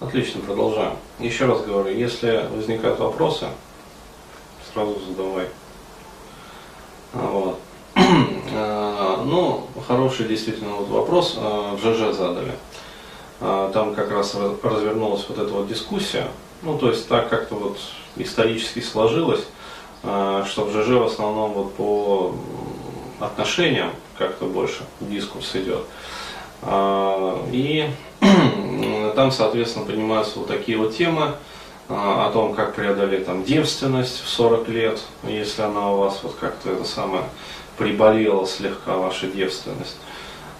Отлично, продолжаем. Еще раз говорю, если возникают вопросы, сразу задавай. А, вот. А, ну, хороший действительно вот вопрос а, в ЖЖ задали. Там как раз развернулась вот эта вот дискуссия. Ну, то есть так как-то вот исторически сложилось, что в ЖЖ в основном вот по отношениям как-то больше дискурс идет. И там, соответственно, поднимаются вот такие вот темы а, о том, как преодолеть там девственность в 40 лет, если она у вас вот как-то это самое приболела слегка, ваша девственность.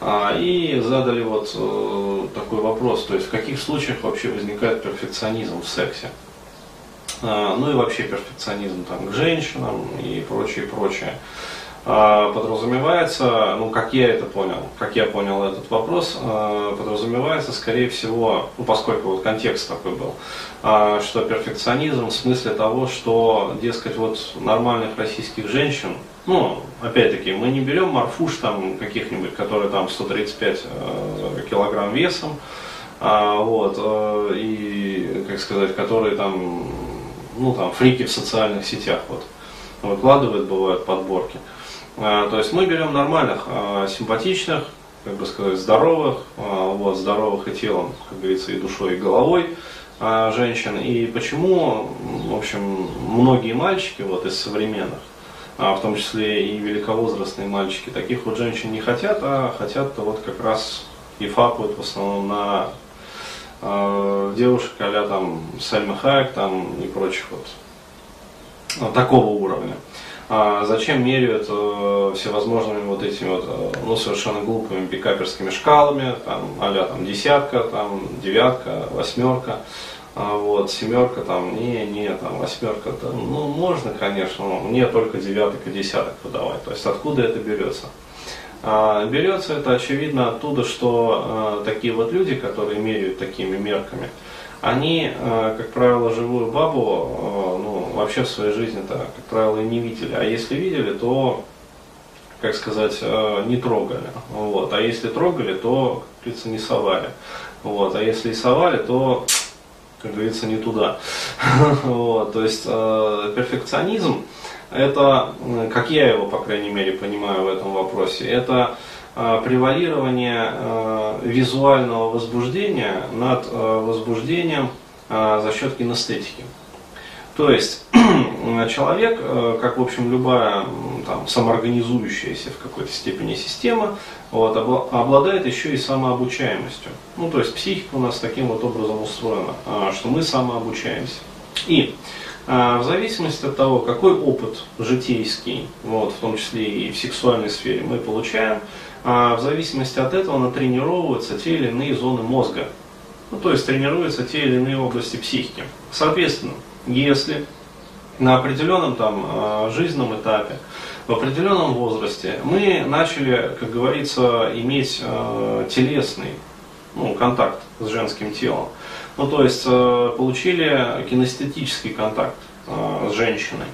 А, и задали вот э, такой вопрос, то есть в каких случаях вообще возникает перфекционизм в сексе. А, ну и вообще перфекционизм там к женщинам и прочее, прочее. А, подразумевается, ну как я это понял, как я понял этот вопрос, а, подразумевается, скорее всего, ну поскольку вот контекст такой был, а, что перфекционизм в смысле того, что, дескать, вот нормальных российских женщин, ну, опять-таки, мы не берем морфуш там каких-нибудь, которые там 135 э, килограмм весом, вот, и, как сказать, которые там, ну, там, фрики в социальных сетях, вот, выкладывают, бывают подборки. То есть мы берем нормальных, а, симпатичных, как бы сказать, здоровых, а, вот, здоровых и телом, как говорится, и душой, и головой женщин. И почему, в общем, многие мальчики вот из современных, в том числе и великовозрастные мальчики, таких вот женщин не хотят, а хотят вот как раз и фапают в основном на э, девушек а там Сальма Хайек там и прочих вот такого уровня а зачем меряют э, всевозможными вот этими вот, э, ну, совершенно глупыми пикаперскими шкалами, там, а там, десятка, там, девятка, восьмерка, а, вот, семерка, там, не, не, там, восьмерка, там, ну, можно, конечно, но мне только девяток и десяток подавать, то есть откуда это берется? А, берется это, очевидно, оттуда, что а, такие вот люди, которые меряют такими мерками, они, э, как правило, живую бабу, э, ну, вообще в своей жизни-то, как правило, и не видели. А если видели, то, как сказать, э, не трогали. Вот. А если трогали, то, как говорится, не совали. Вот. А если и совали, то, как говорится, не туда. Вот. То есть перфекционизм, это, как я его, по крайней мере, понимаю в этом вопросе, это Э, превалирование э, визуального возбуждения над э, возбуждением за счет кинестетики. То есть человек, как в общем любая там, самоорганизующаяся в какой-то степени система, вот, обладает еще и самообучаемостью. Ну, то есть психика у нас таким вот образом устроена, что мы самообучаемся. И в зависимости от того, какой опыт житейский, вот, в том числе и в сексуальной сфере мы получаем, а в зависимости от этого натренировываются те или иные зоны мозга. Ну, то есть тренируются те или иные области психики. Соответственно, если на определенном там а, жизненном этапе, в определенном возрасте мы начали, как говорится, иметь э, телесный ну, контакт с женским телом. Ну, то есть э, получили кинестетический контакт э, с женщиной.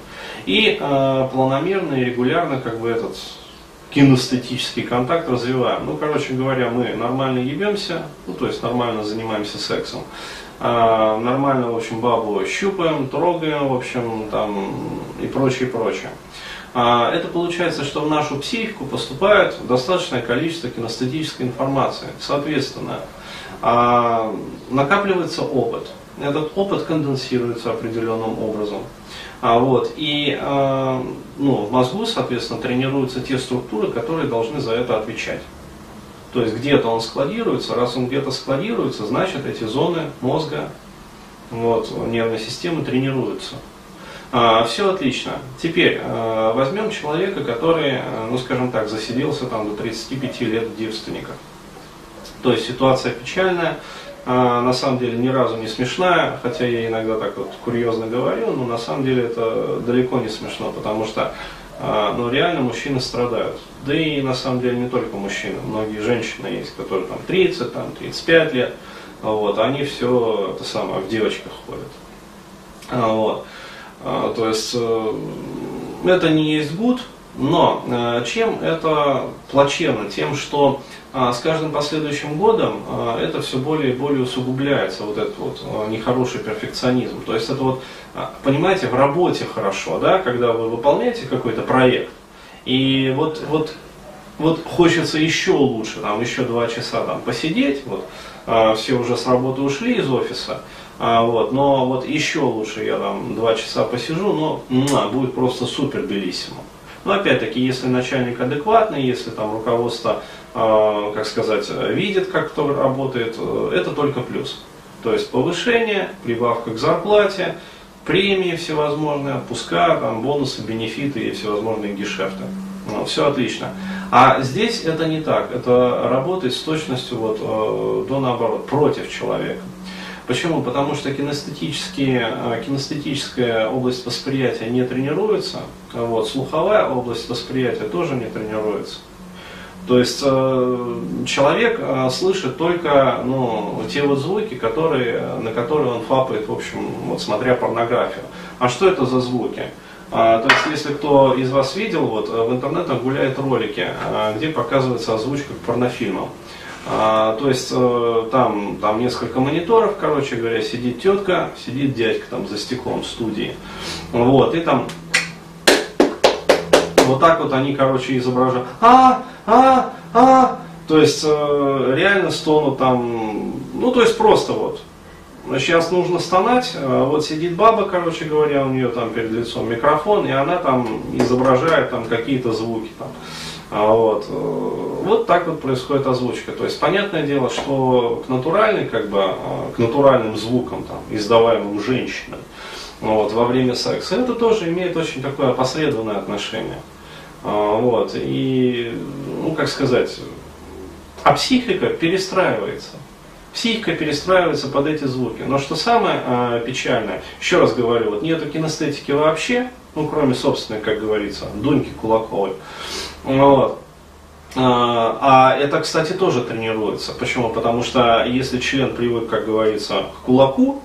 И планомерно и регулярно как бы этот кинестетический контакт развиваем. Ну, короче говоря, мы нормально ебемся, ну, то есть нормально занимаемся сексом. А, нормально, в общем, бабу щупаем, трогаем, в общем, там, и прочее, прочее. А, это получается, что в нашу психику поступает достаточное количество кинестетической информации. Соответственно, а, накапливается опыт. Этот опыт конденсируется определенным образом. А, вот, и э, ну, в мозгу, соответственно, тренируются те структуры, которые должны за это отвечать. То есть где-то он складируется, раз он где-то складируется, значит эти зоны мозга, вот, нервной системы тренируются. А, все отлично. Теперь а, возьмем человека, который, ну скажем так, засиделся там до 35 лет девственника. То есть ситуация печальная, а, на самом деле ни разу не смешная, хотя я иногда так вот курьезно говорю, но на самом деле это далеко не смешно, потому что а, ну, реально мужчины страдают. Да и на самом деле не только мужчины, многие женщины есть, которые там 30, там 35 лет, вот, они все это самое в девочках ходят. А, вот. То есть э, это не есть гуд, но э, чем это плачевно? Тем, что с каждым последующим годом а, это все более и более усугубляется, вот этот вот а, нехороший перфекционизм. То есть это вот, понимаете, в работе хорошо, да, когда вы выполняете какой-то проект, и вот, вот, вот хочется еще лучше, там еще два часа там посидеть, вот, все уже с работы ушли из офиса, вот, но вот еще лучше я там два часа посижу, но муа, будет просто супер белиссимо. Но опять-таки, если начальник адекватный, если там руководство а, как сказать, видит, как кто работает, э, это только плюс. То есть повышение, прибавка к зарплате, премии всевозможные, отпуска, там, бонусы, бенефиты и всевозможные гешефты. Ну, все отлично. А здесь это не так. Это работает с точностью вот, э, до наоборот, против человека. Почему? Потому что кинестетические, э, кинестетическая область восприятия не тренируется, вот, слуховая область восприятия тоже не тренируется. То есть э, человек э, слышит только ну, те вот звуки, которые, на которые он фапает, в общем, вот смотря порнографию. А что это за звуки? А, то есть, если кто из вас видел, вот в интернетах гуляют ролики, а, где показывается озвучка к порнофильмам. А, то есть там, там несколько мониторов, короче говоря, сидит тетка, сидит дядька там за стеклом в студии. Вот, и там вот так вот они, короче, изображают. А, а, а. То есть э, реально стонут там, ну то есть просто вот. Сейчас нужно стонать, э, вот сидит баба, короче говоря, у нее там перед лицом микрофон, и она там изображает там какие-то звуки там. А вот. Э, вот так вот происходит озвучка. То есть понятное дело, что к натуральной, как бы, э, к натуральным звукам, там, издаваемым женщиной, вот, во время секса, это тоже имеет очень такое опосредованное отношение. А, вот, и, ну, как сказать, а психика перестраивается. Психика перестраивается под эти звуки. Но что самое а, печальное, еще раз говорю, вот нету кинестетики вообще, ну, кроме собственной, как говорится, Дуньки Кулаковой. Вот. А, а это, кстати, тоже тренируется. Почему? Потому что если член привык, как говорится, к кулаку,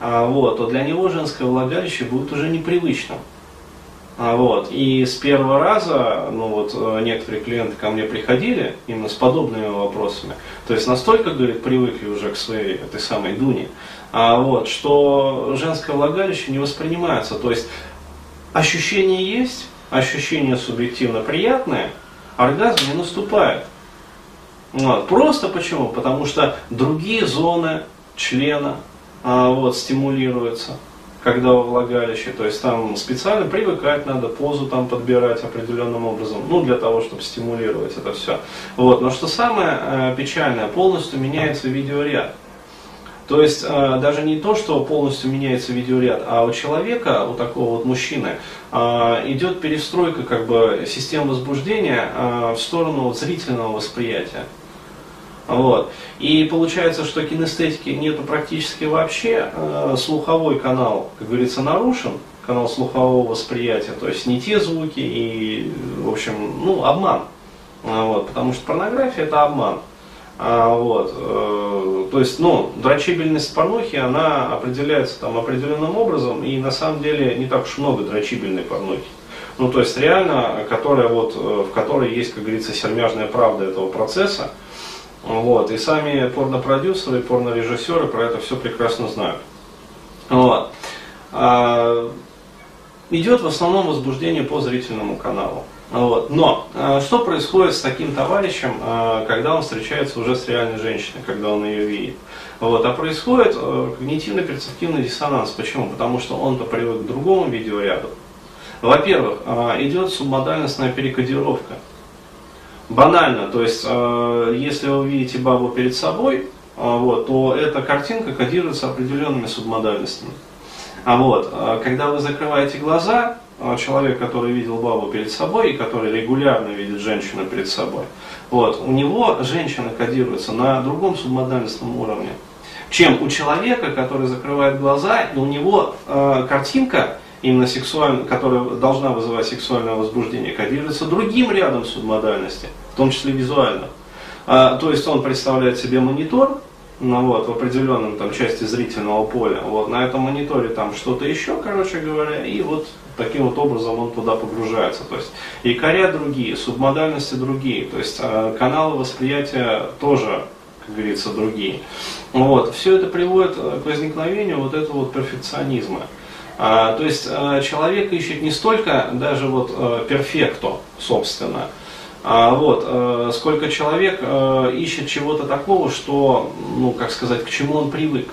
а, вот, то для него женское влагалище будет уже непривычным. А, вот. И с первого раза, ну вот э, некоторые клиенты ко мне приходили именно с подобными вопросами. То есть настолько, говорит, привыкли уже к своей этой самой Дуне, а, вот, что женское влагалище не воспринимается. То есть ощущение есть, ощущение субъективно приятное, оргазм не наступает. Вот. Просто почему? Потому что другие зоны члена а, вот, стимулируются когда во влагалище, то есть там специально привыкать надо, позу там подбирать определенным образом, ну для того, чтобы стимулировать это все. Вот. Но что самое э, печальное, полностью меняется видеоряд. То есть э, даже не то, что полностью меняется видеоряд, а у человека, у такого вот мужчины, э, идет перестройка как бы систем возбуждения в сторону зрительного восприятия. Вот. И получается, что кинестетики нету практически вообще, э, слуховой канал, как говорится, нарушен, канал слухового восприятия, то есть не те звуки и, в общем, ну, обман. А, вот, потому что порнография это обман. А, вот, э, то есть, ну, дрочибельность порнухи, она определяется там определенным образом, и на самом деле не так уж много дрочибельной порнухи. Ну, то есть, реально, которая вот, э, в которой есть, как говорится, сермяжная правда этого процесса, вот. И сами порнопродюсеры, порнорежиссеры про это все прекрасно знают. Вот. А, идет в основном возбуждение по зрительному каналу. Вот. Но а, что происходит с таким товарищем, а, когда он встречается уже с реальной женщиной, когда он ее видит? Вот. А происходит а, когнитивно-перцептивный диссонанс. Почему? Потому что он-то привык к другому видеоряду. Во-первых, а, идет субмодальностная перекодировка. Банально, то есть, э, если вы видите бабу перед собой, э, вот, то эта картинка кодируется определенными субмодальностями. А вот, э, когда вы закрываете глаза, человек, который видел бабу перед собой и который регулярно видит женщину перед собой, вот, у него женщина кодируется на другом субмодальностном уровне, чем у человека, который закрывает глаза, и у него э, картинка именно сексуально, которая должна вызывать сексуальное возбуждение, кодируется другим рядом субмодальности, в том числе визуально. А, то есть он представляет себе монитор, ну вот, в определенном там части зрительного поля. Вот, на этом мониторе там что-то еще, короче говоря, и вот таким вот образом он туда погружается. То есть якоря другие, субмодальности другие, то есть э, каналы восприятия тоже, как говорится, другие. Вот, все это приводит э, к возникновению вот этого вот перфекционизма. А, то есть а, человек ищет не столько даже вот а, перфекто, собственно, вот, сколько человек ищет чего-то такого, что, ну, как сказать, к чему он привык.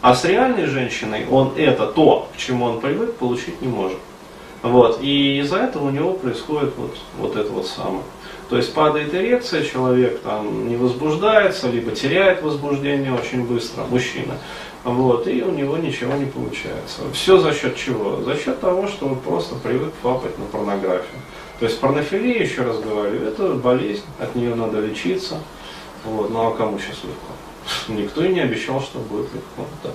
А с реальной женщиной он это, то, к чему он привык, получить не может. Вот, и из-за этого у него происходит вот, вот это вот самое. То есть падает эрекция, человек там не возбуждается, либо теряет возбуждение очень быстро, мужчина. Вот, и у него ничего не получается. Все за счет чего? За счет того, что он просто привык фапать на порнографию. То есть порнофилия, еще раз говорю, это болезнь, от нее надо лечиться. Вот, ну а кому сейчас легко? Никто и не обещал, что будет легко. Да.